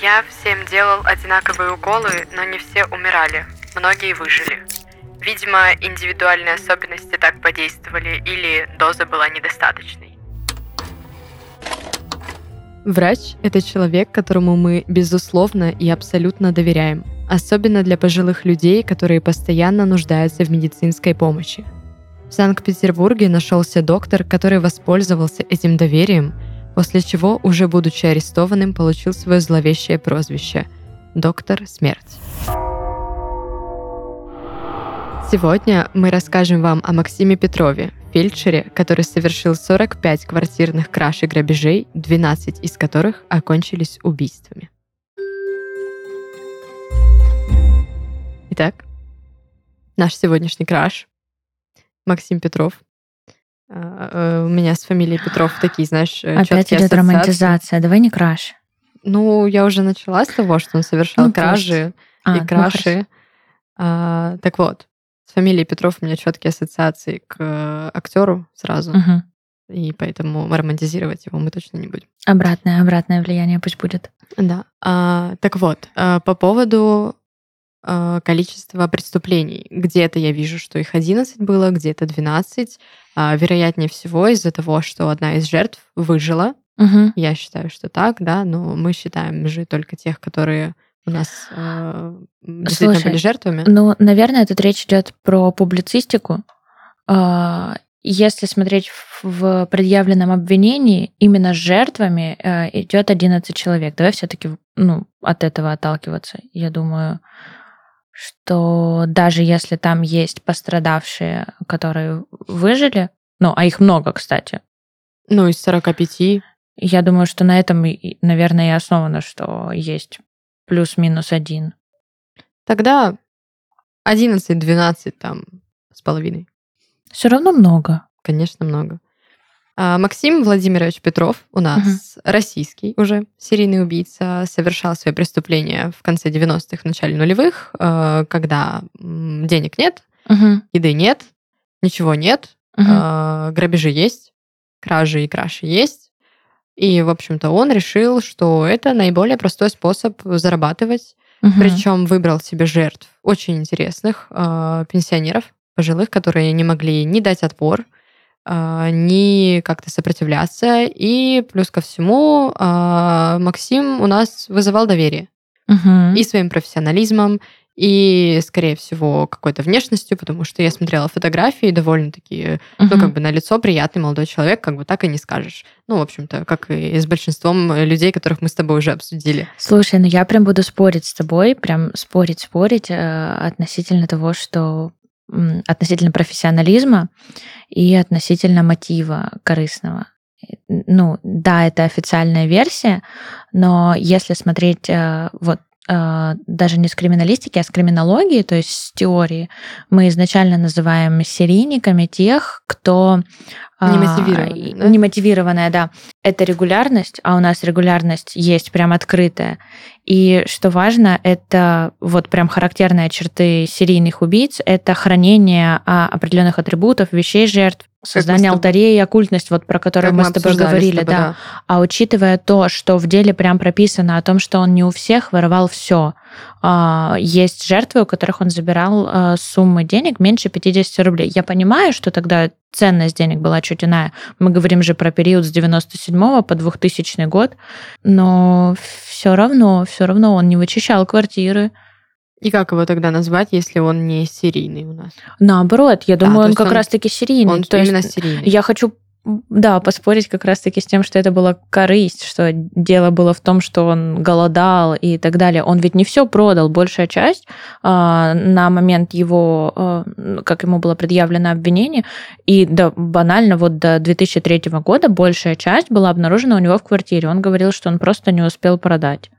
Я всем делал одинаковые уколы, но не все умирали. Многие выжили. Видимо, индивидуальные особенности так подействовали или доза была недостаточной. Врач – это человек, которому мы безусловно и абсолютно доверяем, особенно для пожилых людей, которые постоянно нуждаются в медицинской помощи. В Санкт-Петербурге нашелся доктор, который воспользовался этим доверием – после чего, уже будучи арестованным, получил свое зловещее прозвище – «Доктор Смерть». Сегодня мы расскажем вам о Максиме Петрове, фельдшере, который совершил 45 квартирных краж и грабежей, 12 из которых окончились убийствами. Итак, наш сегодняшний краж Максим Петров – у меня с фамилией Петров такие, знаешь, э, Опять идет романтизация. Давай не краш. Ну, я уже начала с того, что он совершал ну, кражи а, и ну, краши. Ну, а, так вот, с фамилией Петров у меня четкие ассоциации к актеру сразу. Угу. И поэтому романтизировать его мы точно не будем. Обратное, обратное влияние пусть будет. Да. А, так вот, а, по поводу а, количества преступлений. Где-то я вижу, что их 11 было, где-то 12. А, вероятнее всего из-за того, что одна из жертв выжила. Угу. Я считаю, что так, да, но мы считаем же только тех, которые у нас э, действительно Слушай, были жертвами. Ну, наверное, тут речь идет про публицистику. А, если смотреть в предъявленном обвинении, именно с жертвами э, идет 11 человек. Давай все-таки ну, от этого отталкиваться. Я думаю, что даже если там есть пострадавшие, которые выжили, ну, а их много, кстати. Ну, из 45. Я думаю, что на этом, наверное, и основано, что есть плюс-минус один. Тогда 11-12 там с половиной. Все равно много. Конечно, много. А, Максим Владимирович Петров у нас угу. российский уже серийный убийца, совершал свои преступления в конце 90-х, в начале нулевых, э, когда денег нет, угу. еды нет, ничего нет, угу. грабежи есть, кражи и краши есть. И, в общем-то, он решил, что это наиболее простой способ зарабатывать. Угу. Причем выбрал себе жертв очень интересных э, пенсионеров, пожилых, которые не могли ни дать отпор, ни как-то сопротивляться. И плюс ко всему а, Максим у нас вызывал доверие. Угу. И своим профессионализмом, и, скорее всего, какой-то внешностью, потому что я смотрела фотографии довольно-таки, угу. ну, как бы на лицо приятный молодой человек, как бы так и не скажешь. Ну, в общем-то, как и с большинством людей, которых мы с тобой уже обсудили. Слушай, ну я прям буду спорить с тобой, прям спорить-спорить э, относительно того, что относительно профессионализма и относительно мотива корыстного. Ну, да, это официальная версия, но если смотреть э, вот э, даже не с криминалистики, а с криминологии, то есть с теории, мы изначально называем серийниками тех, кто Немотивированная, а, да? Немотивированная, да. Это регулярность, а у нас регулярность есть прям открытая. И что важно, это вот прям характерные черты серийных убийц, это хранение а, определенных атрибутов, вещей жертв, создание алтарей и оккультность, вот про которую мы, мы с тобой говорили, с тобой, да. да. А учитывая то, что в деле прям прописано о том, что он не у всех воровал все, а, есть жертвы, у которых он забирал а, суммы денег меньше 50 рублей. Я понимаю, что тогда ценность денег была чуть иная. Мы говорим же про период с 97 по 2000 год, но все равно, все равно он не вычищал квартиры. И как его тогда назвать, если он не серийный у нас? Наоборот, я думаю, а, он как он, раз-таки серийный. Он то именно есть серийный. Я хочу да, поспорить как раз-таки с тем, что это была корысть, что дело было в том, что он голодал и так далее. Он ведь не все продал, большая часть а, на момент его, а, как ему было предъявлено обвинение, и да, банально вот до 2003 года большая часть была обнаружена у него в квартире. Он говорил, что он просто не успел продать.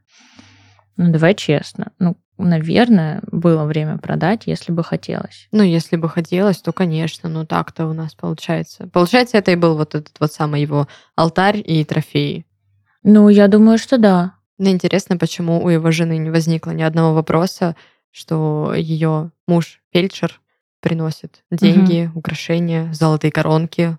Ну, давай честно. Ну, наверное, было время продать, если бы хотелось. Ну, если бы хотелось, то, конечно, но так-то у нас получается. Получается, это и был вот этот вот самый его алтарь и трофеи. Ну, я думаю, что да. Мне интересно, почему у его жены не возникло ни одного вопроса, что ее муж фельдшер приносит деньги, угу. украшения, золотые коронки,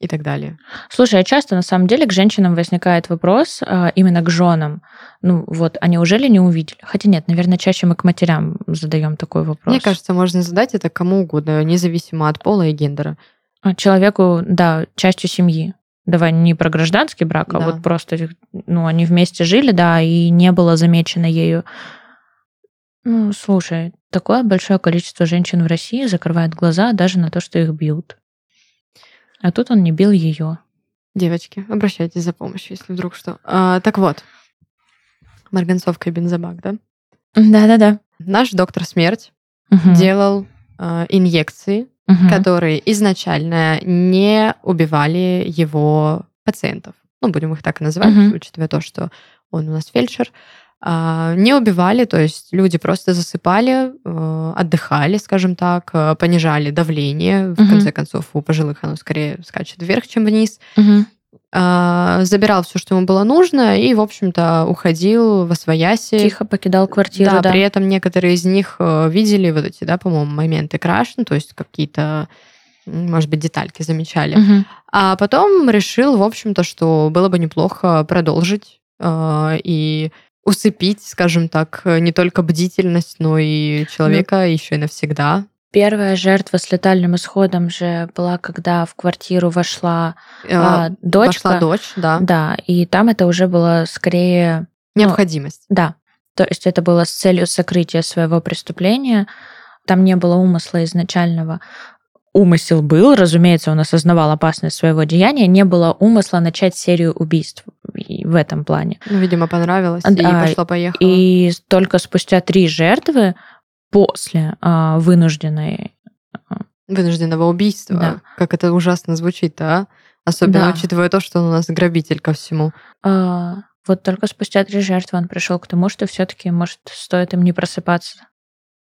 и так далее. Слушай, а часто на самом деле к женщинам возникает вопрос а, именно к женам. Ну вот, они уже ли не увидели? Хотя нет, наверное, чаще мы к матерям задаем такой вопрос. Мне кажется, можно задать это кому угодно, независимо от пола и гендера. А человеку, да, частью семьи. Давай не про гражданский брак, да. а вот просто, ну, они вместе жили, да, и не было замечено ею. Ну, слушай, такое большое количество женщин в России закрывает глаза даже на то, что их бьют. А тут он не бил ее. Девочки, обращайтесь за помощью, если вдруг что. А, так вот, марганцовка и бензобак, да? Да-да-да. Наш доктор смерть угу. делал э, инъекции, угу. которые изначально не убивали его пациентов. Ну, будем их так называть, угу. учитывая то, что он у нас фельдшер. А, не убивали, то есть люди просто засыпали, э, отдыхали, скажем так, э, понижали давление. В угу. конце концов, у пожилых оно скорее скачет вверх, чем вниз. Угу. Забирал все, что ему было нужно, и, в общем-то, уходил во свояси. Тихо покидал квартиру, да. да. При этом некоторые из них э, видели вот эти, да, по-моему, моменты краш, ну, то есть какие-то может быть, детальки замечали. Угу. А потом решил, в общем-то, что было бы неплохо продолжить и усыпить, скажем так, не только бдительность, но и человека ну, еще и навсегда. Первая жертва с летальным исходом же была, когда в квартиру вошла а, дочка. Вошла дочь, да. Да, и там это уже было скорее... Ну, Необходимость. Ну, да. То есть это было с целью сокрытия своего преступления. Там не было умысла изначального умысел был, разумеется, он осознавал опасность своего деяния, не было умысла начать серию убийств в этом плане. Ну, видимо, понравилось, да, и пошло-поехало. И только спустя три жертвы после а, вынужденной... А, Вынужденного убийства. Да. Как это ужасно звучит, а? Особенно да. учитывая то, что он у нас грабитель ко всему. А, вот только спустя три жертвы он пришел к тому, что все-таки, может, стоит им не просыпаться.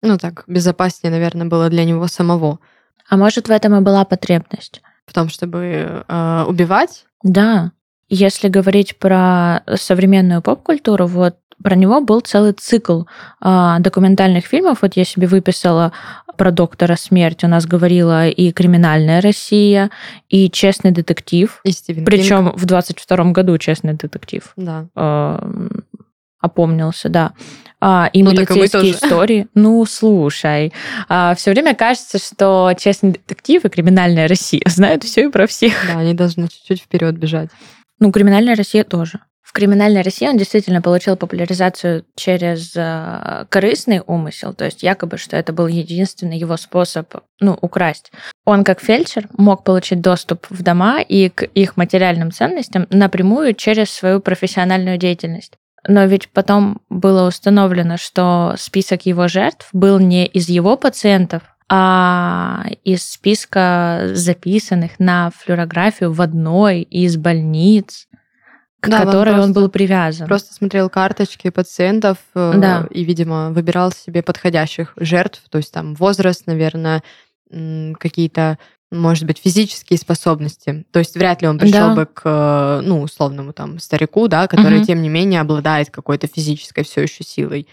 Ну так, безопаснее, наверное, было для него самого. А может, в этом и была потребность? В том, чтобы э, убивать? Да. Если говорить про современную поп-культуру, вот про него был целый цикл э, документальных фильмов. Вот я себе выписала про доктора смерть. У нас говорила и криминальная Россия, и честный детектив. И Стивен Причем в 22 году честный детектив. Да. Э, опомнился, да. А, и ну, милицейские истории. Ну, слушай, а, все время кажется, что честный детектив и криминальная Россия знают все и про всех. Да, они должны чуть-чуть вперед бежать. Ну, криминальная Россия тоже. В криминальной России он действительно получил популяризацию через э, корыстный умысел, то есть якобы, что это был единственный его способ ну, украсть. Он как фельдшер мог получить доступ в дома и к их материальным ценностям напрямую через свою профессиональную деятельность. Но ведь потом было установлено, что список его жертв был не из его пациентов, а из списка записанных на флюорографию в одной из больниц, к да, которой он, он был привязан. Просто смотрел карточки пациентов э, да. и, видимо, выбирал себе подходящих жертв, то есть там возраст, наверное, какие-то может быть, физические способности. То есть вряд ли он пришел да. бы к, ну, условному там старику, да, который, угу. тем не менее, обладает какой-то физической все еще силой.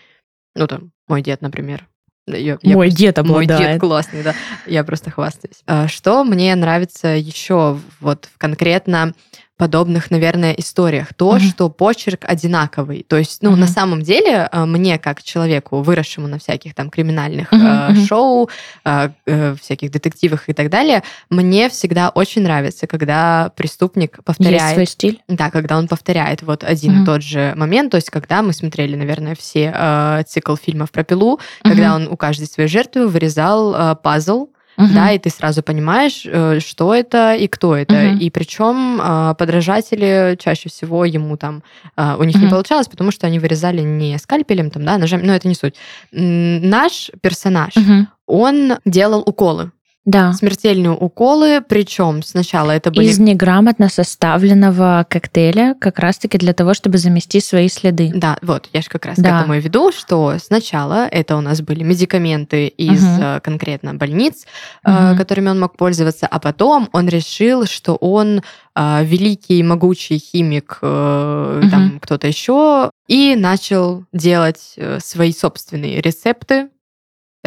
Ну, там, мой дед, например. Я, мой я дед обладает. Мой дед классный, да. Я просто хвастаюсь. А что мне нравится еще вот конкретно подобных, наверное, историях. То, mm-hmm. что почерк одинаковый. То есть, ну, mm-hmm. на самом деле, э, мне, как человеку, выросшему на всяких там криминальных mm-hmm. э, шоу, э, э, всяких детективах и так далее, мне всегда очень нравится, когда преступник повторяет... Есть свой стиль? Да, когда он повторяет вот один mm-hmm. и тот же момент. То есть, когда мы смотрели, наверное, все э, цикл фильмов про пилу, mm-hmm. когда он у каждой своей жертвы вырезал э, пазл, угу. да, и ты сразу понимаешь, э, что это и кто это. Угу. И причем а, подражатели чаще всего ему там а, у них угу. не получалось, потому что они вырезали не скальпелем, там, да, ножами, но это не суть. Наш персонаж, угу. он делал уколы. Да. Смертельные уколы, причем сначала это были... Из неграмотно составленного коктейля, как раз-таки для того, чтобы замести свои следы. Да, вот, я же как раз Да. к этому и веду, что сначала это у нас были медикаменты из э, конкретно больниц, Мгм. которыми он мог пользоваться, а потом он решил, что он э, великий, могучий химик, э, Мгм. там кто-то еще, и начал делать свои собственные рецепты,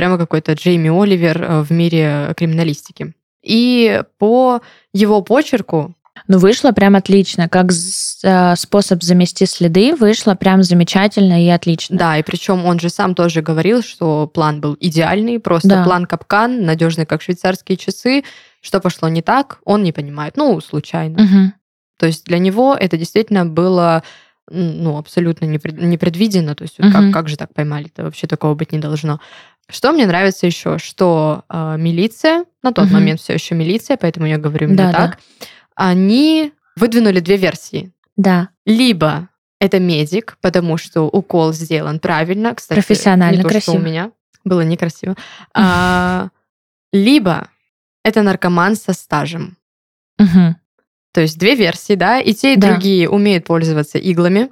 прямо какой-то Джейми Оливер э, в мире криминалистики. И по его почерку Ну, вышло прям отлично. Как э, способ замести следы, вышло прям замечательно и отлично. Да, и причем он же сам тоже говорил, что план был идеальный, просто Да. план капкан, надежный как швейцарские часы. Что пошло не так, он не понимает. Ну, случайно. Мгм. То есть для него это действительно было ну, абсолютно непред- непредвиденно. То есть Мгм. как, как же так поймали-то? Вообще такого быть не должно. Что мне нравится еще, что э, милиция, на тот Мгм. момент все еще милиция, поэтому я говорю именно Да, да. так, они выдвинули две версии. Да. Либо это медик, потому что укол сделан правильно. Кстати, Профессионально, не то, что красиво. у меня было некрасиво. А, либо это наркоман со стажем. Мгм. То есть две версии, да, и те, и Да. другие умеют пользоваться иглами.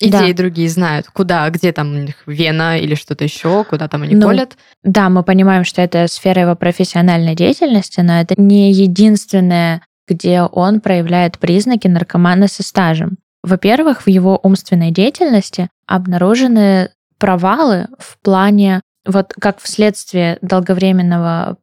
И Да. те, и другие знают, куда, где там у них вена или что-то еще, куда там они Ну, колят. Да, мы понимаем, что это сфера его профессиональной деятельности, но это не единственное, где он проявляет признаки наркомана со стажем. Во-первых, в его умственной деятельности обнаружены провалы в плане, вот как вследствие долговременного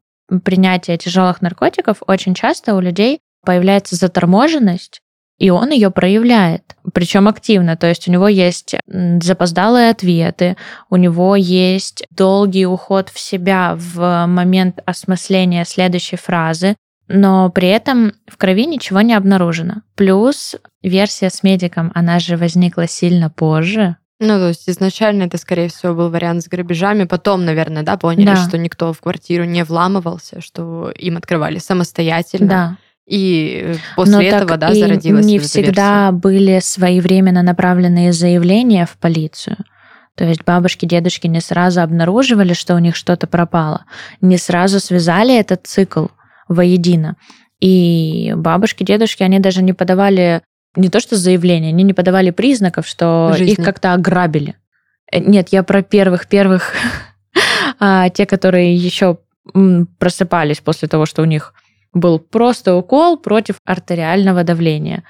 принятия тяжелых наркотиков, очень часто у людей появляется заторможенность, и он ее проявляет, причем активно. То есть у него есть запоздалые ответы, у него есть долгий уход в себя в момент осмысления следующей фразы, но при этом в крови ничего не обнаружено. Плюс версия с медиком, она же возникла сильно позже. Ну, то есть изначально это, скорее всего, был вариант с грабежами. Потом, наверное, да, поняли, Да. что никто в квартиру не вламывался, что им открывали самостоятельно. Да. И э, после Но этого, да, зародилась не всегда были своевременно направленные заявления в полицию. То есть бабушки, дедушки не сразу обнаруживали, что у них что-то пропало, не сразу связали этот цикл воедино. И бабушки, дедушки, они даже не подавали не то что заявления, они не подавали признаков, что Жизни. их как-то ограбили. Э, Нет, я про первых-первых, а, те, которые еще просыпались после того, что у них был просто укол против артериального давления.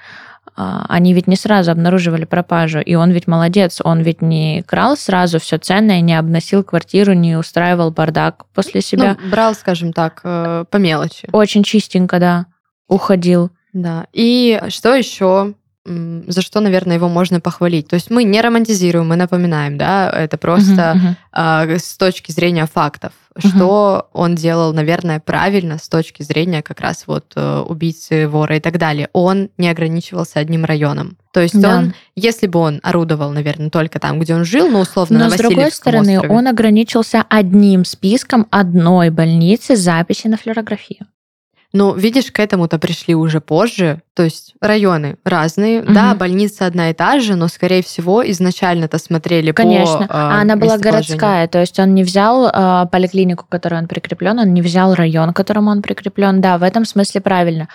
А, Они ведь не сразу обнаруживали пропажу, и он ведь молодец, он ведь не крал сразу все ценное, не обносил квартиру, не устраивал бардак после себя. Ну, брал, скажем так, э, по мелочи. Очень чистенько, да, уходил. Да. И что еще? За что, наверное, его можно похвалить? То есть мы не романтизируем, мы напоминаем, да, это просто Мгм, мгм. а, с точки зрения фактов, Мгм. что он делал, наверное, правильно с точки зрения как раз вот э, убийцы, вора и так далее. Он не ограничивался одним районом. То есть Да. он, если бы он орудовал, наверное, только там, где он жил, ну, условно, Но на с другой стороны, острове. он ограничился одним списком одной больницы записи на флюорографию. Ну, видишь, к этому-то пришли уже позже. То есть районы разные. Мгм. Да, больница одна и та же, но, скорее всего, изначально-то смотрели Конечно. по а э, она была городская, то есть он не взял э, поликлинику, к которой он прикреплен, он не взял район, к которому он прикреплен. Да, в этом смысле правильно.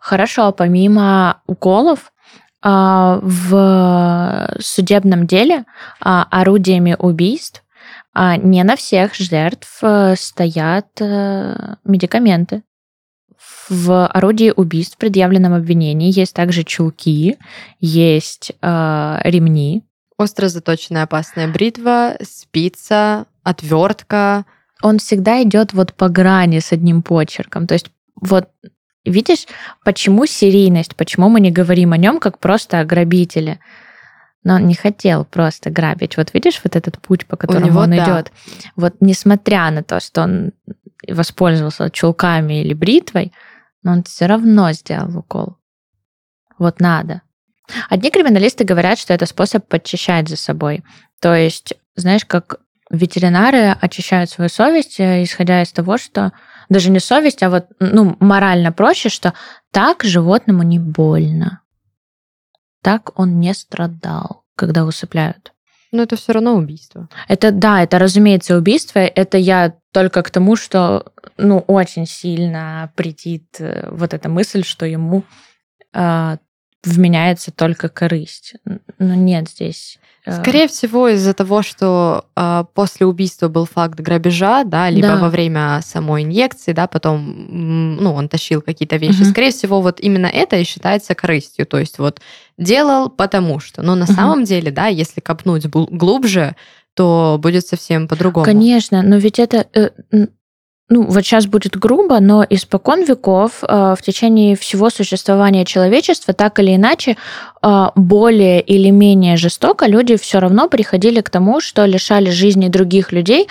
Хорошо, помимо уколов, а, в судебном деле а, орудиями убийств а, не на всех жертв э, стоят э, медикаменты. В орудии убийств, в предъявленном обвинении, есть также чулки, есть э, ремни, Остро заточенная опасная бритва, спица, отвертка. он всегда идет вот по грани с одним почерком. То есть вот видишь, почему серийность, почему мы не говорим о нем как просто о грабителе? Но он не хотел просто грабить. Вот видишь вот этот путь, по которому него он да. идет. Вот несмотря на то, что он воспользовался чулками или бритвой, но он все равно сделал укол. Вот надо. Одни криминалисты говорят, что это способ подчищать за собой. То есть, знаешь, как ветеринары очищают свою совесть, э, исходя из того, что даже не совесть, а вот ну, морально проще, что так животному не больно. Так он не страдал, когда усыпляют. Но это все равно убийство. Это, да, это, разумеется, убийство. Это я только к тому, что, ну, очень сильно претит э, вот эта мысль, что ему э, вменяется только корысть. Но нет здесь Э, Скорее всего, из-за того, что э, после убийства был факт грабежа, да, либо да. во время самой инъекции, да, потом, ну, он тащил какие-то вещи. Угу. Скорее всего, вот именно это и считается корыстью. То есть вот делал потому что. Но на угу. самом деле, да, если копнуть глубже, то будет совсем по-другому. Конечно, но ведь это э, ну, вот сейчас будет грубо, но испокон веков э, в течение всего существования человечества так или иначе э, более или менее жестоко люди все равно приходили к тому, что лишали жизни других людей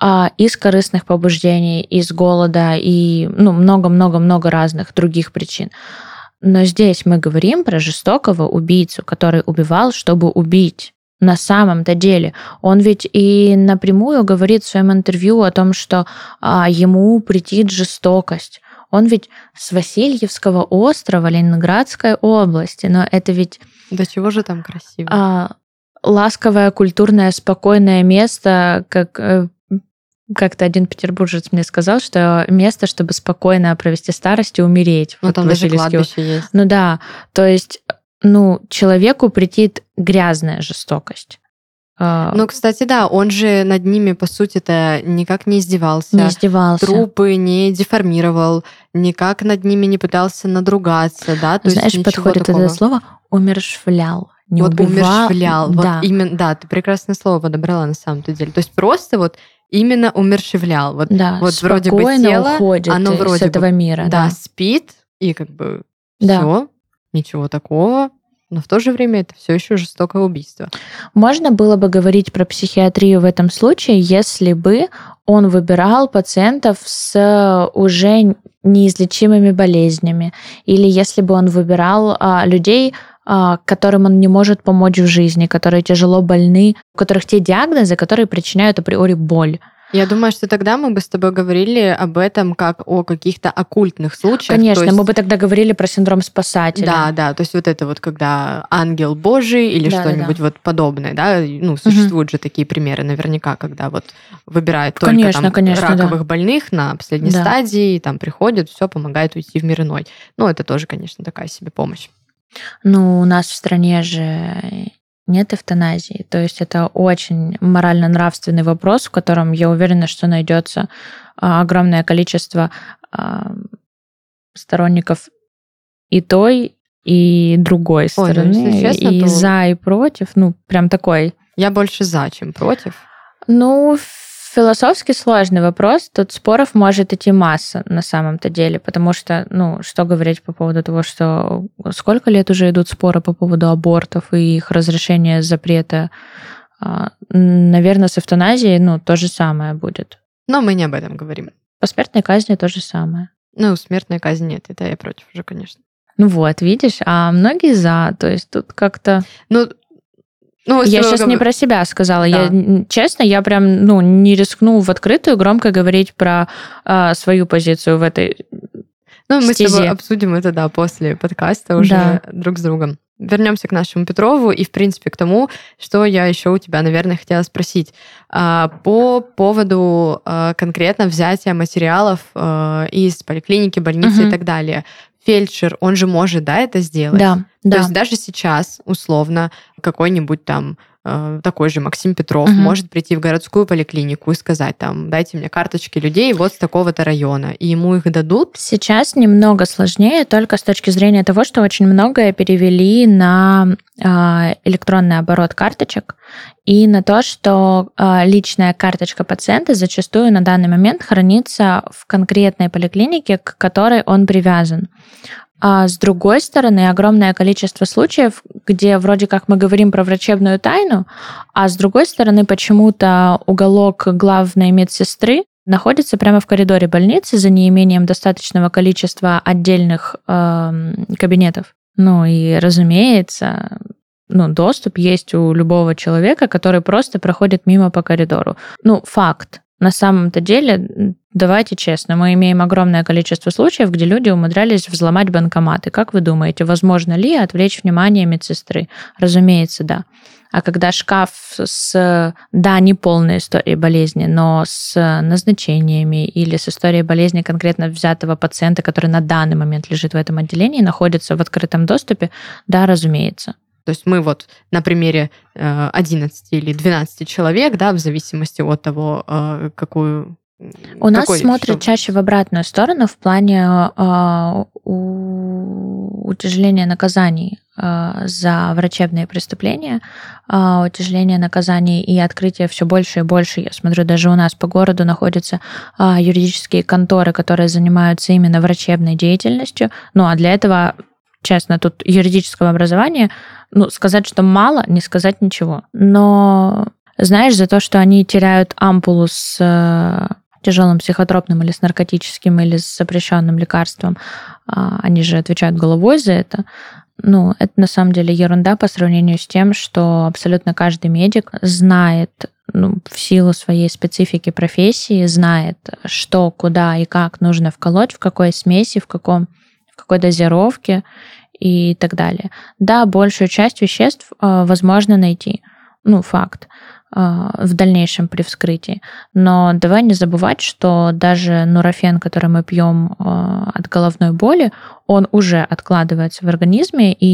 э, из корыстных побуждений, из голода и ну, много-много-много разных других причин. Но здесь мы говорим про жестокого убийцу, который убивал, чтобы убить на самом-то деле. Он ведь и напрямую говорит в своем интервью о том, что а, ему претит жестокость. Он ведь с Васильевского острова Ленинградской области, но это ведь... Да чего же там красиво? А, ласковое, культурное, спокойное место, как э, как-то один петербуржец мне сказал, что место, чтобы спокойно провести старость и умереть. Ну, вот там даже кладбище есть. Ну да, то есть ну, человеку претит грязная жестокость. А, ну, кстати, да, он же над ними, по сути-то, никак не издевался. Не издевался. Трупы не деформировал, никак над ними не пытался надругаться, да? То Знаешь, есть подходит такого. это слово «умершвлял». Не вот убивал. умершвлял. Да. Вот именно, да, ты прекрасное слово подобрала на самом-то деле. То есть просто вот именно умершвлял. Вот, да, вот вроде бы тело, уходит оно вроде с этого бы, мира. Да, да, спит, и как бы да. все, ничего такого, но в то же время это все еще жестокое убийство. Можно было бы говорить про психиатрию в этом случае, если бы он выбирал пациентов с уже неизлечимыми болезнями, или если бы он выбирал а, людей, а, которым он не может помочь в жизни, которые тяжело больны, у которых те диагнозы, которые причиняют априори боль. Я думаю, что тогда мы бы с тобой говорили об этом как о каких-то оккультных случаях. Конечно, есть... мы бы тогда говорили про синдром спасателя. Да, да, то есть вот это вот, когда ангел Божий или да, что-нибудь да, да. вот подобное, да, ну, существуют угу. же такие примеры наверняка, когда вот выбирают только конечно, там конечно, раковых да. больных на последней да. стадии, там приходят, все, помогает уйти в мир иной. Ну, это тоже, конечно, такая себе помощь. Ну, у нас в стране же нет эвтаназии. То есть это очень морально-нравственный вопрос, в котором я уверена, что найдется а, огромное количество а, сторонников и той, и другой Ой, ну, стороны. Ну, честно, и то... за, и против. Ну, прям такой. Я больше за, чем против. Ну, Философски сложный вопрос. Тут споров может идти масса на самом-то деле, потому что, ну, что говорить по поводу того, что сколько лет уже идут споры по поводу абортов и их разрешения запрета. А, Наверное, с эвтаназией, ну, то же самое будет. Но мы не об этом говорим. По смертной казни то же самое. Ну, смертной казни нет, это я против уже, конечно. Ну вот, видишь, а многие за, то есть тут как-то... Ну, ну, я сейчас не про себя сказала. Да. Я честно, я прям ну не рискну в открытую громко говорить про а, свою позицию в этой. Ну, мы стезе. с тобой обсудим это, да, после подкаста уже да. друг с другом. Вернемся к нашему Петрову и, в принципе, к тому, что я еще у тебя, наверное, хотела спросить. А, по поводу а, конкретно взятия материалов из поликлиники, больницы угу. и так далее фельдшер, он же может, да, это сделать? Да, То да. есть даже сейчас, условно, какой-нибудь там такой же Максим Петров угу. может прийти в городскую поликлинику и сказать там, дайте мне карточки людей вот с такого-то района, и ему их дадут? Сейчас немного сложнее, только с точки зрения того, что очень многое перевели на э, электронный оборот карточек и на то, что э, личная карточка пациента зачастую на данный момент хранится в конкретной поликлинике, к которой он привязан. А с другой стороны, огромное количество случаев, где вроде как мы говорим про врачебную тайну, а с другой стороны, почему-то уголок главной медсестры находится прямо в коридоре больницы за неимением достаточного количества отдельных э, кабинетов. Ну и, разумеется, ну, доступ есть у любого человека, который просто проходит мимо по коридору. Ну, факт. На самом-то деле, давайте честно, мы имеем огромное количество случаев, где люди умудрялись взломать банкоматы. Как вы думаете, возможно ли отвлечь внимание медсестры? Разумеется, да. А когда шкаф с, да, не полной историей болезни, но с назначениями или с историей болезни конкретно взятого пациента, который на данный момент лежит в этом отделении, находится в открытом доступе, да, разумеется. То есть мы вот на примере 11 э, или 12 человек, да, в зависимости от того, э, какую у нас смотрят что? чаще в обратную сторону в плане э, утяжеления наказаний э, за врачебные преступления, э, утяжеления наказаний и открытие все больше и больше. Я смотрю, даже у нас по городу находятся э, юридические конторы, которые занимаются именно врачебной деятельностью. Ну а для этого честно, тут юридического образования, ну, сказать, что мало, не сказать ничего. Но знаешь, за то, что они теряют ампулу с э, тяжелым психотропным или с наркотическим или с запрещенным лекарством, а, они же отвечают головой за это. Ну, это на самом деле ерунда по сравнению с тем, что абсолютно каждый медик знает ну, в силу своей специфики профессии, знает, что, куда и как нужно вколоть, в какой смеси, в каком какой дозировке и так далее. Да, большую часть веществ э, возможно найти, ну, факт, э, в дальнейшем при вскрытии. Но давай не забывать, что даже нурофен, который мы пьем э, от головной боли, он уже откладывается в организме, и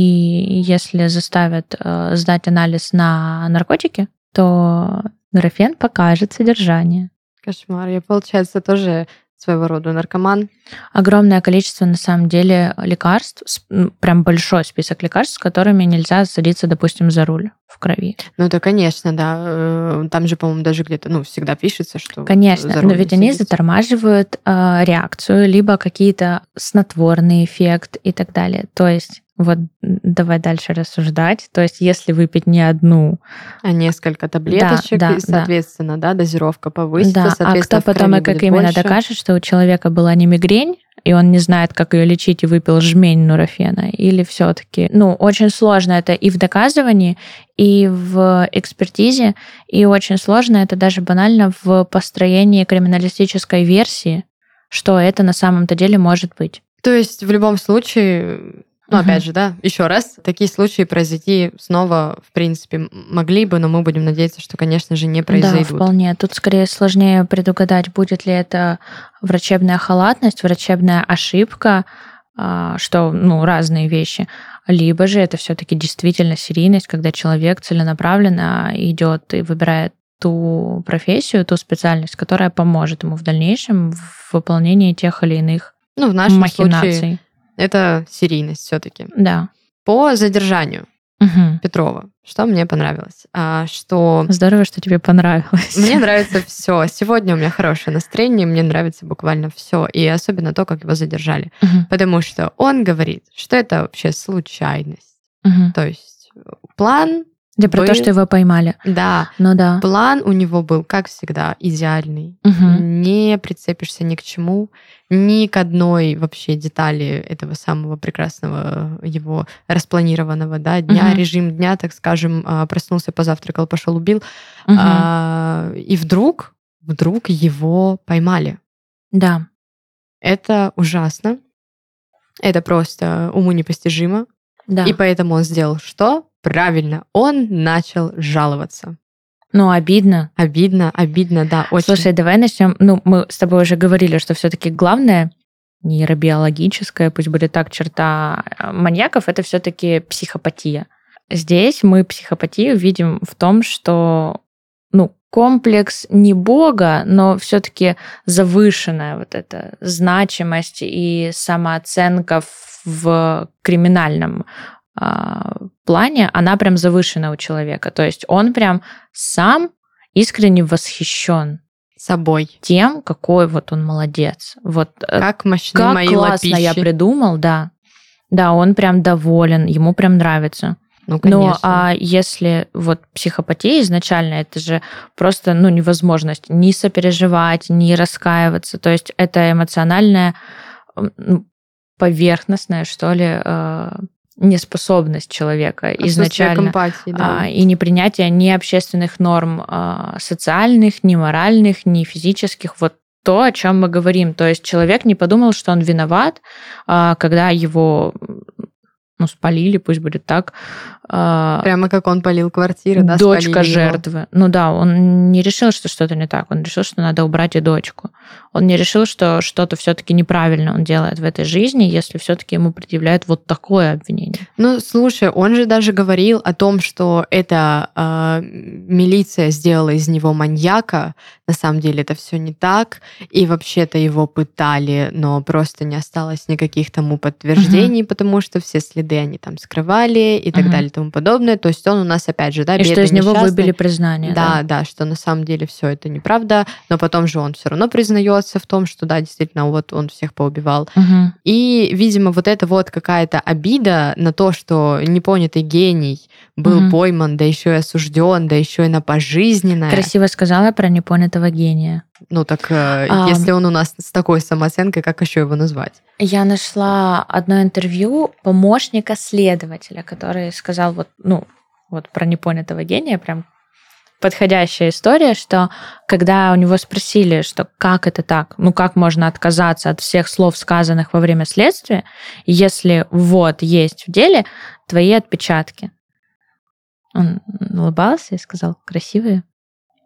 если заставят сдать анализ на наркотики, то нурофен покажет содержание. Кошмар. Я, получается, тоже своего рода наркоман. Огромное количество, на самом деле, лекарств, прям большой список лекарств, с которыми нельзя садиться, допустим, за руль в крови. Ну, это, конечно, да. Э, там же, по-моему, даже где-то, ну, всегда пишется, что... Конечно, но ведь они затормаживают э, реакцию, либо какие-то снотворный эффект и так далее. То есть вот давай дальше рассуждать. То есть, если выпить не одну, а несколько таблеточек, да, да, и, соответственно, да. да, дозировка повысится. Да, а кто потом и как именно больше. докажет, что у человека была не мигрень, и он не знает, как ее лечить, и выпил жмень нурофена, или все-таки, ну, очень сложно это и в доказывании, и в экспертизе, и очень сложно это даже банально в построении криминалистической версии, что это на самом-то деле может быть. То есть в любом случае ну, угу. опять же, да, еще раз, такие случаи произойти снова, в принципе, могли бы, но мы будем надеяться, что, конечно же, не произойдут. Да, вполне. Тут скорее сложнее предугадать, будет ли это врачебная халатность, врачебная ошибка, а, что, ну, разные вещи, либо же это все-таки действительно серийность, когда человек целенаправленно идет и выбирает ту профессию, ту специальность, которая поможет ему в дальнейшем в выполнении тех или иных ну, в нашем махинаций. Случае это серийность все-таки. Да. По задержанию угу. Петрова, что мне понравилось? А, что... Здорово, что тебе понравилось. Мне нравится все. Сегодня у меня хорошее настроение, мне нравится буквально все. И особенно то, как его задержали. Угу. Потому что он говорит, что это вообще случайность. Угу. То есть план да, про то, что его поймали. Да. Ну да. План у него был, как всегда, идеальный. Угу. Не прицепишься ни к чему, ни к одной вообще детали этого самого прекрасного его распланированного да, дня, угу. режим дня, так скажем, а, проснулся, позавтракал, пошел, убил. Угу. А, и вдруг, вдруг его поймали. Да. Это ужасно. Это просто уму непостижимо. Да. И поэтому он сделал что? Правильно, он начал жаловаться. Ну, обидно. Обидно, обидно, да, очень. Слушай, давай начнем. Ну, мы с тобой уже говорили, что все-таки главное нейробиологическая, пусть будет так, черта э, маньяков, это все-таки психопатия. Здесь мы психопатию видим в том, что ну, комплекс не Бога, но все-таки завышенная вот эта значимость и самооценка в криминальном плане, она прям завышена у человека. То есть он прям сам искренне восхищен собой. Тем, какой вот он молодец. Вот э, как мощны как мои классно лапищи. я придумал, да. Да, он прям доволен, ему прям нравится. Ну, конечно. Ну, а если вот психопатия изначально, это же просто, ну, невозможность ни сопереживать, ни раскаиваться. То есть это эмоциональная поверхностная, что ли, э, неспособность человека изначально эмпатии, да. а, и непринятие ни общественных норм а, социальных, ни моральных, ни физических. Вот то, о чем мы говорим. То есть человек не подумал, что он виноват, а, когда его ну, спалили, пусть будет так. А, Прямо как он полил квартиры, да? Дочка жертвы. Его. Ну да, он не решил, что что-то не так. Он решил, что надо убрать и дочку. Он не решил, что что-то все-таки неправильно он делает в этой жизни, если все-таки ему предъявляют вот такое обвинение. Ну, слушай, он же даже говорил о том, что эта э, милиция сделала из него маньяка. На самом деле это все не так. И вообще-то его пытали, но просто не осталось никаких тому подтверждений, угу. потому что все следы они там скрывали и так угу. далее и тому подобное. То есть он у нас, опять же, да, И что из него выбили признание. Да, да, да, что на самом деле все это неправда, но потом же он все равно признается в том, что да, действительно, вот он всех поубивал. Угу. И, видимо, вот это вот какая-то обида на то, что непонятый гений был угу. пойман, да еще и осужден, да еще и на пожизненное. Красиво сказала про непонятого гения. Ну так, а, если он у нас с такой самооценкой, как еще его назвать? Я нашла одно интервью помощника следователя, который сказал вот, ну, вот про непонятого гения, прям подходящая история, что когда у него спросили, что как это так, ну как можно отказаться от всех слов, сказанных во время следствия, если вот есть в деле твои отпечатки. Он улыбался и сказал, красивые.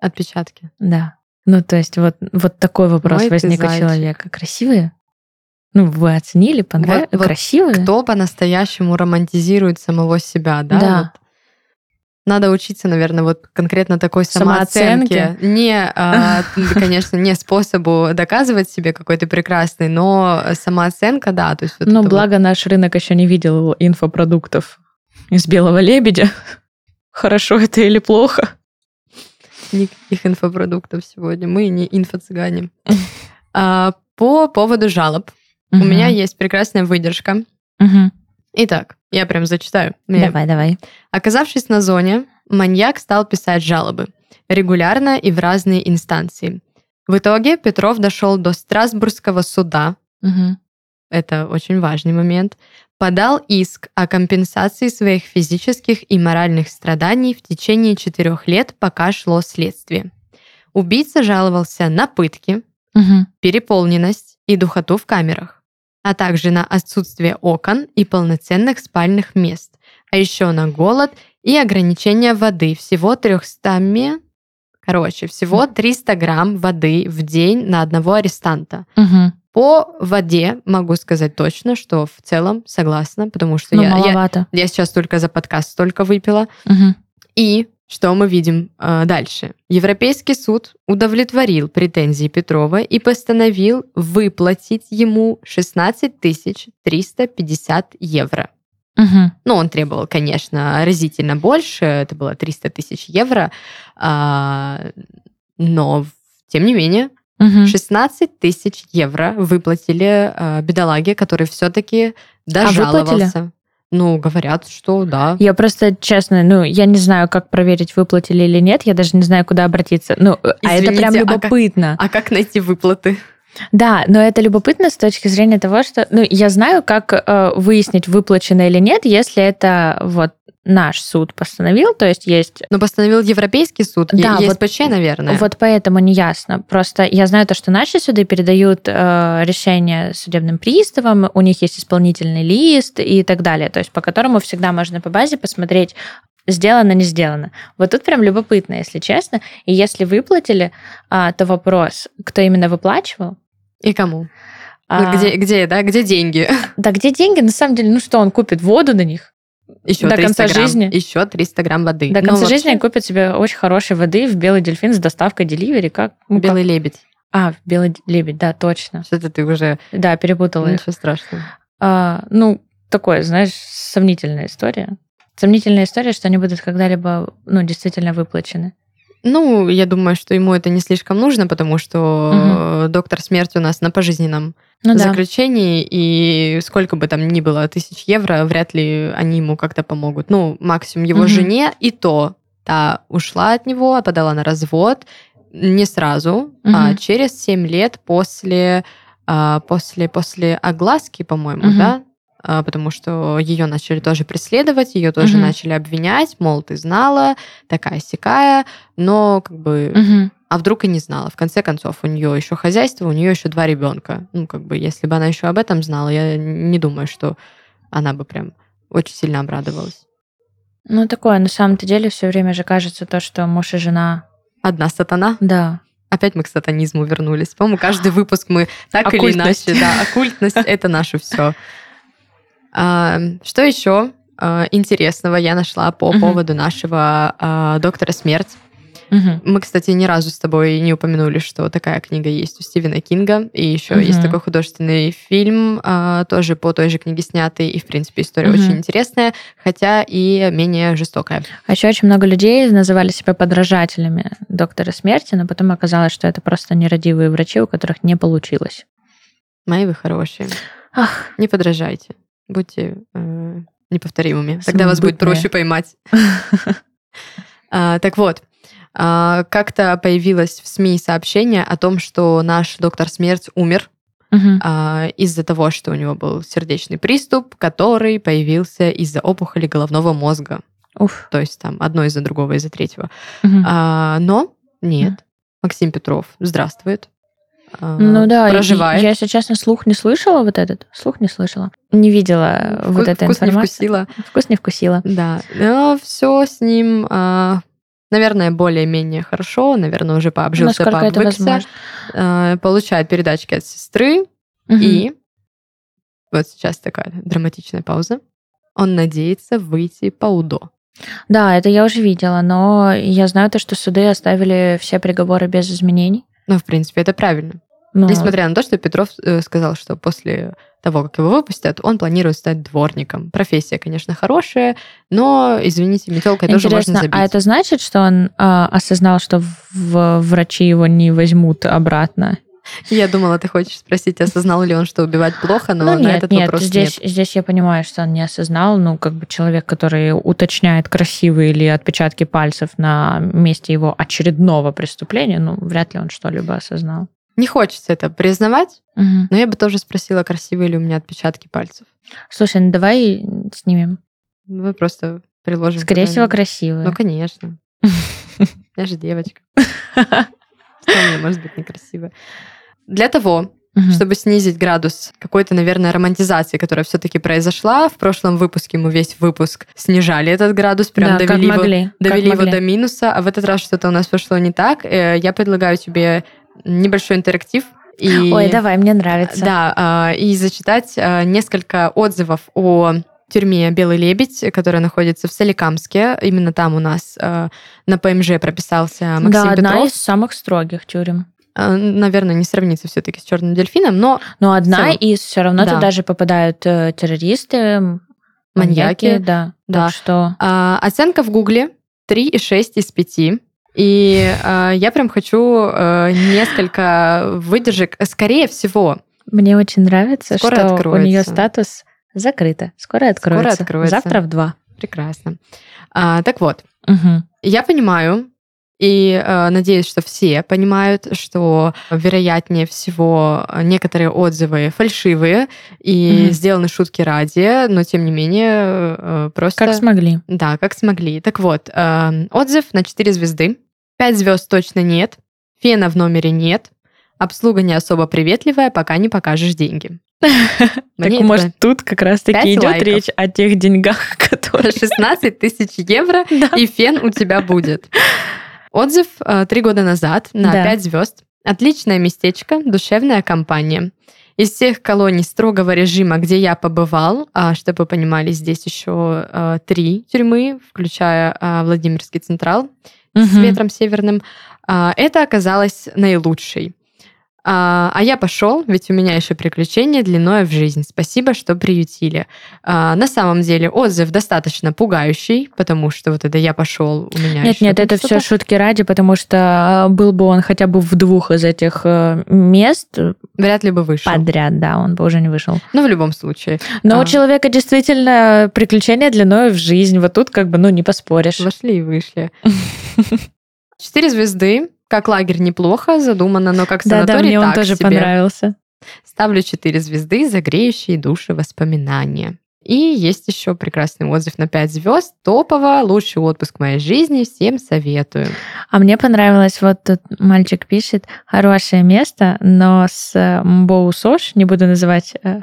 Отпечатки. Да. Ну, то есть вот, вот такой вопрос Мой возник у человека. Красивые? Ну, вы оценили, понравилось? Вот, Красивые? Вот кто по-настоящему романтизирует самого себя, да? Да. Вот. Надо учиться, наверное, вот конкретно такой самооценке. самооценке. Не, а, конечно, не способу доказывать себе, какой ты прекрасный, но самооценка, да. То есть вот но благо вот. наш рынок еще не видел инфопродуктов из белого лебедя. Хорошо это или плохо? Никаких инфопродуктов сегодня. Мы не инфо-цыгане. А, по поводу жалоб. Угу. У меня есть прекрасная выдержка. Угу. Итак, я прям зачитаю. Давай, давай. Оказавшись на зоне, маньяк стал писать жалобы. Регулярно и в разные инстанции. В итоге Петров дошел до Страсбургского суда. Угу. Это очень важный момент подал иск о компенсации своих физических и моральных страданий в течение четырех лет, пока шло следствие. Убийца жаловался на пытки, угу. переполненность и духоту в камерах, а также на отсутствие окон и полноценных спальных мест, а еще на голод и ограничение воды всего 300 Короче, всего 300 грамм воды в день на одного арестанта. Угу. По воде могу сказать точно, что в целом согласна, потому что ну, я, маловато. я, я сейчас только за подкаст столько выпила. Угу. И что мы видим э, дальше? Европейский суд удовлетворил претензии Петрова и постановил выплатить ему 16 350 евро. Угу. Ну, он требовал, конечно, разительно больше, это было 300 тысяч евро, э, но тем не менее Угу. 16 тысяч евро выплатили э, бедолаге, который все-таки дожаловался. А Ну, говорят, что да. Я просто, честно, ну, я не знаю, как проверить, выплатили или нет. Я даже не знаю, куда обратиться. Ну, Извините, а это прям любопытно. А как, а как найти выплаты? Да, но это любопытно с точки зрения того, что, ну, я знаю, как э, выяснить, выплачено или нет, если это вот наш суд постановил, то есть есть... Но постановил Европейский суд, да, ЕСПЧ, вот, наверное. Вот поэтому не ясно. Просто я знаю то, что наши суды передают э, решение судебным приставам, у них есть исполнительный лист и так далее, то есть по которому всегда можно по базе посмотреть, сделано, не сделано. Вот тут прям любопытно, если честно. И если выплатили, а, то вопрос, кто именно выплачивал? И кому? А, где, где, да, где деньги? Да, где деньги? На самом деле, ну что, он купит воду на них? Еще до конца грамм, жизни. Еще 300 грамм воды. До конца ну, жизни вообще... купят себе очень хорошей воды в белый дельфин с доставкой деливери. Как? Ну, белый как? лебедь. А, белый лебедь, да, точно. Что-то ты уже... Да, перепутала Ничего их. страшного. А, ну, такое, знаешь, сомнительная история. Сомнительная история, что они будут когда-либо, ну, действительно выплачены. Ну, я думаю, что ему это не слишком нужно, потому что угу. доктор смерти у нас на пожизненном ну, заключении, да. и сколько бы там ни было тысяч евро, вряд ли они ему как-то помогут. Ну, максимум его угу. жене, и то та ушла от него, подала на развод не сразу, угу. а через 7 лет после, а, после, после огласки, по-моему, угу. да, а, потому что ее начали тоже преследовать, ее тоже угу. начали обвинять, мол, ты знала, такая сякая, но как бы, угу. а вдруг и не знала. В конце концов, у нее еще хозяйство, у нее еще два ребенка. Ну, как бы, если бы она еще об этом знала, я не думаю, что она бы прям очень сильно обрадовалась. Ну, такое, на самом-то деле, все время же кажется то, что муж и жена... Одна сатана? Да. Опять мы к сатанизму вернулись. По-моему, каждый выпуск мы так или иначе... Да, оккультность — это наше все. Что еще а, интересного я нашла по поводу нашего а, доктора смерть? Мгм. Мы, кстати, ни разу с тобой не упомянули, что такая книга есть у Стивена Кинга, и еще Мгм. есть такой художественный фильм, а, тоже по той же книге снятый, и, в принципе, история Мгм. очень интересная, хотя и менее жестокая. А еще очень много людей называли себя подражателями доктора смерти, но потом оказалось, что это просто нерадивые врачи, у которых не получилось. Мои вы хорошие. Ах, Не подражайте. Будьте э, неповторимыми. Тогда вас будет проще поймать. А, Так вот, а, как-то появилось в СМИ сообщение о том, что наш доктор смерть умер а, из-за того, что у него был сердечный приступ, который появился из-за опухоли головного мозга. Уф. То есть там одно из-за другого, из-за третьего. Мгм. А, но нет. Максим Петров, здравствует. А, Ну да, проживает. я, если честно, слух не слышала вот этот. Слух не слышала. Не видела Вкус- вот этой вкус не информации. вкусила. Вкус не вкусила. Да, но все с ним, а, наверное, более-менее хорошо, наверное, уже пообжился, Насколько пообвыкся. А, Получает передачки от сестры, Мгм. и вот сейчас такая драматичная пауза. Он надеется выйти по УДО. Да, это я уже видела, но я знаю то, что суды оставили все приговоры без изменений. Ну, в принципе, это правильно. Ну, Несмотря на то, что Петров э, сказал, что после того, как его выпустят, он планирует стать дворником. Профессия, конечно, хорошая, но, извините, метелкой тоже можно Интересно, забить. а это значит, что он а, осознал, что в врачи его не возьмут обратно? Я думала, ты хочешь спросить, осознал ли он, что убивать плохо, но ну на нет, этот нет, вопрос здесь, нет. здесь я понимаю, что он не осознал. Ну, как бы человек, который уточняет красивые ли отпечатки пальцев на месте его очередного преступления, ну, вряд ли он что-либо осознал. Не хочется это признавать, Мгм. но я бы тоже спросила, красивые ли у меня отпечатки пальцев. Слушай, ну давай снимем. Мы просто приложим. Скорее всего, красивые. Ну, конечно. Я же девочка. Что у меня может быть некрасиво? Для того, Мгм. чтобы снизить градус какой-то, наверное, романтизации, которая все-таки произошла. В прошлом выпуске мы весь выпуск снижали этот градус, прям да, довели, его, могли. довели его до минуса, а в этот раз что-то у нас пошло не так. Э, Я предлагаю тебе небольшой интерактив. И... Ой, давай, мне нравится. Да, а, и зачитать а, несколько отзывов о тюрьме «Белый лебедь», которая находится в Соликамске. Именно там у нас а, на ПМЖ прописался Максим да, одна Петров. из самых строгих тюрем. А, Наверное, не сравнится все-таки с черным дельфином, но Но одна из все равно Да. туда же попадают э, террористы, Маньяки. маньяки, да. Да. Так что а, оценка в Гугле 3,6 из 5. И а, я прям хочу а, несколько выдержек. Скорее всего, мне очень нравится, Скоро что у откроется. нее статус закрыто. Скоро откроется. откроется. Завтра в два. прекрасно. А, так вот, Мгм. Я понимаю, и э, надеюсь, что все понимают, что вероятнее всего э, некоторые отзывы фальшивые и Мгм. сделаны шутки ради, но тем не менее э, просто... Как смогли. Да, как смогли. Так вот, э, отзыв на 4 звезды. 5 звезд точно нет. Фена в номере нет. Обслуга не особо приветливая, пока не покажешь деньги. Так, может, тут как раз-таки идет речь о тех деньгах, которые... 16 тысяч евро, и фен у тебя будет. Отзыв э, три года назад на Да. 5 звезд. Отличное местечко, душевная компания. Из всех колоний строгого режима, где я побывал, а, чтобы вы понимали, здесь еще э, три тюрьмы, включая э, Владимирский Централ с Мгм. ветром северным, а, это оказалось наилучшей. А, а я пошел, ведь у меня еще приключение длиной в жизнь. Спасибо, что приютили. А, на самом деле отзыв достаточно пугающий, потому что вот это я пошел, у меня Нет, еще нет, это все шутки ради, потому что э, был бы он хотя бы в двух из этих э, мест Вряд ли бы вышел. подряд, да, он бы уже не вышел. Ну, в любом случае. Но А. у человека действительно приключения длиной в жизнь. Вот тут как бы, ну, не поспоришь. Вошли и вышли. Четыре звезды. Как лагерь неплохо задумано, но как Да, да, санаторий мне он тоже себе. понравился. Ставлю 4 звезды, загреющие души воспоминания. И есть еще прекрасный отзыв на 5 звезд. Топово, лучший отпуск в моей жизни, всем советую. А мне понравилось, вот тут мальчик пишет, хорошее место, но с э, Мбоу Сош, не буду называть э,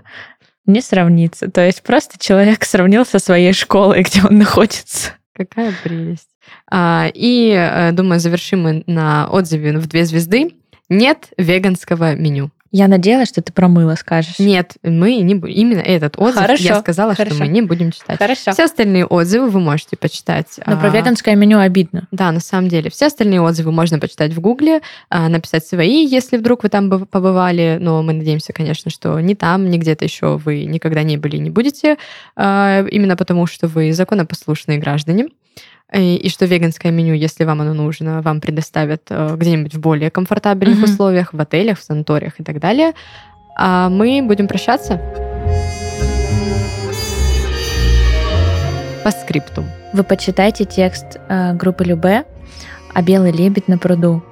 не сравнится. То есть просто человек сравнил со своей школой, где он находится. Какая прелесть. А, и, э, думаю, завершим мы на отзыве в две звезды. Нет веганского меню. Я надеялась, что ты про мыло скажешь. Нет, мы не будем. Именно этот отзыв Хорошо, я сказала, хорошо. что мы не будем читать. Хорошо. Все остальные отзывы вы можете почитать. Но про а, веганское меню обидно. Да, на самом деле. Все остальные отзывы можно почитать в Гугле, а, написать свои, если вдруг вы там бы- побывали. Но мы надеемся, конечно, что ни там, ни где-то еще вы никогда не были и не будете. Именно потому, что вы законопослушные граждане. И, и что веганское меню, если вам оно нужно, вам предоставят э, где-нибудь в более комфортабельных Мгм. условиях, в отелях, в санаториях и так далее. А мы будем прощаться. По скрипту. Вы почитайте текст э, группы Любе о белый лебедь на пруду.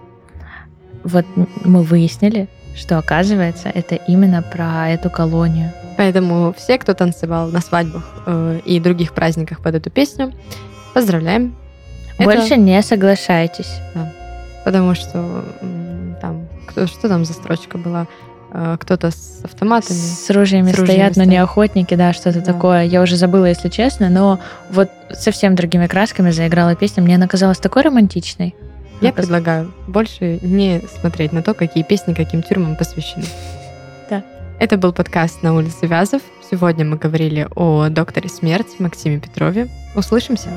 Вот мы выяснили, что оказывается это именно про эту колонию. Поэтому все, кто танцевал на свадьбах э, и других праздниках под эту песню, поздравляем. Это Больше не соглашайтесь. потому что там кто, что там за строчка была? Э, кто-то с автоматами. С ружьями С ружьями стоят, но не стоят. охотники, да, что-то Да. такое. Я уже забыла, если честно, но вот совсем другими красками заиграла песня. Мне она казалась такой романтичной. Я Оказывается, предлагаю больше не смотреть на то, какие песни каким тюрьмам посвящены. Да. Это был подкаст «На улице Вязов». Сегодня мы говорили о докторе смерть Максиме Петрове. Услышимся!